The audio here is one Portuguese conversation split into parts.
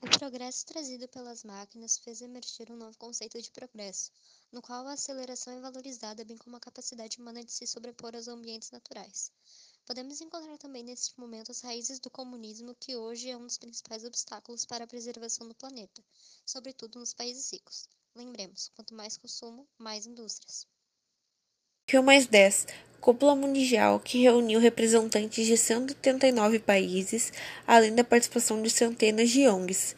O progresso trazido pelas máquinas fez emergir um novo conceito de progresso, no qual a aceleração é valorizada, bem como a capacidade humana de se sobrepor aos ambientes naturais. Podemos encontrar também neste momento as raízes do comunismo, que hoje é um dos principais obstáculos para a preservação do planeta, sobretudo nos países ricos. Lembremos, quanto mais consumo, mais indústrias. Rio mais 10 Cúpula Mundial, que reuniu representantes de 189 países, além da participação de centenas de ONGs.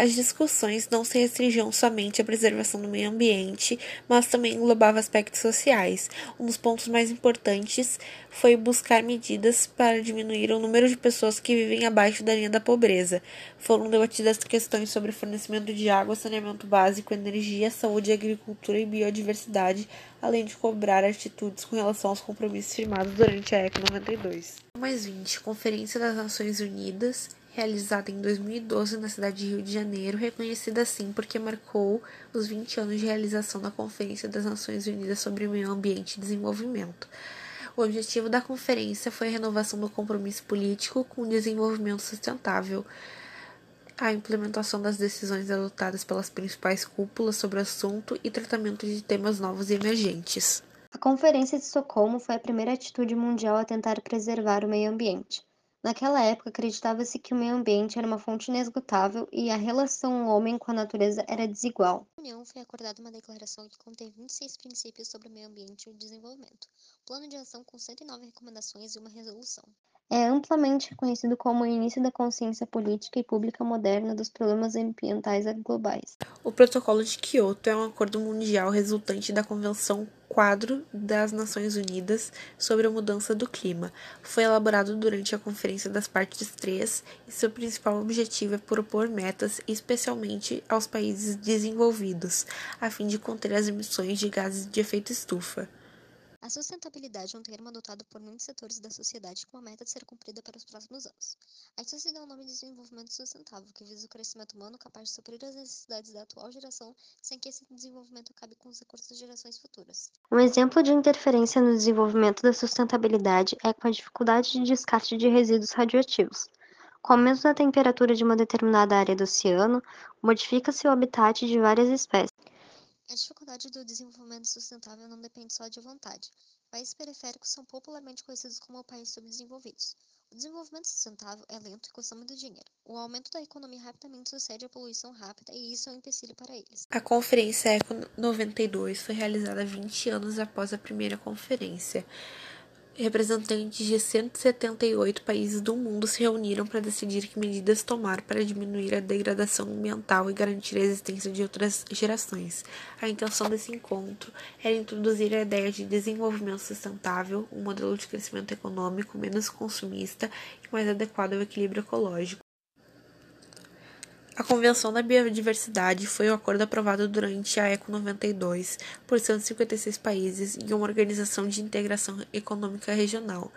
As discussões não se restringiam somente à preservação do meio ambiente, mas também englobavam aspectos sociais. Um dos pontos mais importantes foi buscar medidas para diminuir o número de pessoas que vivem abaixo da linha da pobreza. Foram debatidas questões sobre fornecimento de água, saneamento básico, energia, saúde, agricultura e biodiversidade, além de cobrar atitudes com relação aos compromissos firmados durante a ECO 92. Mais 20. Conferência das Nações Unidas realizada em 2012 na cidade de Rio de Janeiro, reconhecida assim porque marcou os 20 anos de realização da Conferência das Nações Unidas sobre o Meio Ambiente e Desenvolvimento. O objetivo da conferência foi a renovação do compromisso político com o desenvolvimento sustentável, a implementação das decisões adotadas pelas principais cúpulas sobre o assunto e tratamento de temas novos e emergentes. A Conferência de Estocolmo foi a primeira atitude mundial a tentar preservar o meio ambiente. Naquela época, acreditava-se que o meio ambiente era uma fonte inesgotável e a relação homem com a natureza era desigual. Na União foi acordada uma declaração que contém 26 princípios sobre o meio ambiente e o desenvolvimento, plano de ação com 109 recomendações e uma resolução. É amplamente reconhecido como o início da consciência política e pública moderna dos problemas ambientais globais. O Protocolo de Quioto é um acordo mundial resultante da Convenção Quadro das Nações Unidas sobre a Mudança do Clima. Foi elaborado durante a Conferência das Partes 3 e seu principal objetivo é propor metas, especialmente aos países desenvolvidos, a fim de conter as emissões de gases de efeito estufa. A sustentabilidade é um termo adotado por muitos setores da sociedade com a meta de ser cumprida para os próximos anos. A isso se dá o nome de desenvolvimento sustentável, que visa o crescimento humano capaz de suprir as necessidades da atual geração sem que esse desenvolvimento acabe com os recursos das gerações futuras. Um exemplo de interferência no desenvolvimento da sustentabilidade é com a dificuldade de descarte de resíduos radioativos. Com o aumento da temperatura de uma determinada área do oceano, modifica-se o habitat de várias espécies. A dificuldade do desenvolvimento sustentável não depende só de vontade. Países periféricos são popularmente conhecidos como países subdesenvolvidos. O desenvolvimento sustentável é lento e custa muito dinheiro. O aumento da economia rapidamente sucede à poluição rápida e isso é um empecilho para eles. A Conferência Eco 92 foi realizada 20 anos após a primeira conferência representantes de 178 países do mundo se reuniram para decidir que medidas tomar para diminuir a degradação ambiental e garantir a existência de outras gerações. A intenção desse encontro era introduzir a ideia de desenvolvimento sustentável, um modelo de crescimento econômico menos consumista e mais adequado ao equilíbrio ecológico. A Convenção da Biodiversidade foi o acordo aprovado durante a ECO 92 por 156 países e uma organização de integração econômica regional.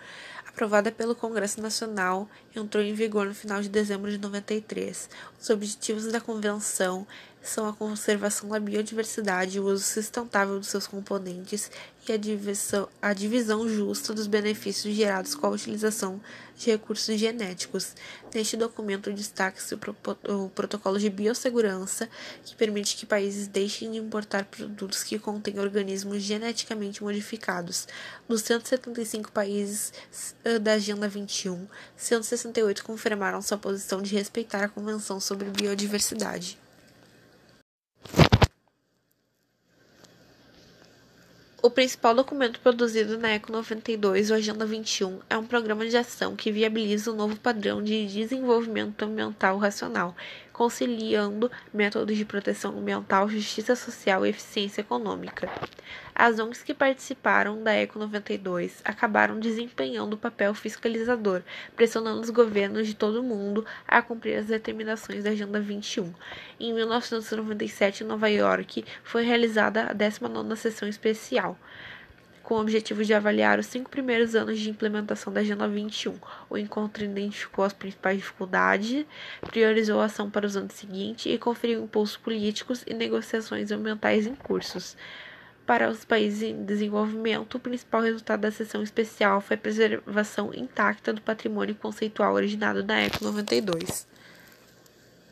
Aprovada pelo Congresso Nacional, entrou em vigor no final de dezembro de 93. Os objetivos da convenção são a conservação da biodiversidade, o uso sustentável dos seus componentes e a divisão, a divisão justa dos benefícios gerados com a utilização de recursos genéticos. Neste documento destaca-se o, protocolo de biossegurança, que permite que países deixem de importar produtos que contêm organismos geneticamente modificados. Dos 175 países eh, da Agenda 21, 168 confirmaram sua posição de respeitar a Convenção sobre Biodiversidade. O principal documento produzido na ECO 92, o Agenda 21, é um programa de ação que viabiliza um novo padrão de desenvolvimento ambiental racional, conciliando métodos de proteção ambiental, justiça social e eficiência econômica. As ONGs que participaram da ECO 92 acabaram desempenhando o papel fiscalizador, pressionando os governos de todo o mundo a cumprir as determinações da Agenda 21. Em 1997, em Nova York, foi realizada a 19ª sessão especial com o objetivo de avaliar os cinco primeiros anos de implementação da Agenda 21. O encontro identificou as principais dificuldades, priorizou a ação para os anos seguintes e conferiu impulsos políticos e negociações ambientais em cursos. Para os países em desenvolvimento, o principal resultado da sessão especial foi a preservação intacta do patrimônio conceitual originado na ECO 92.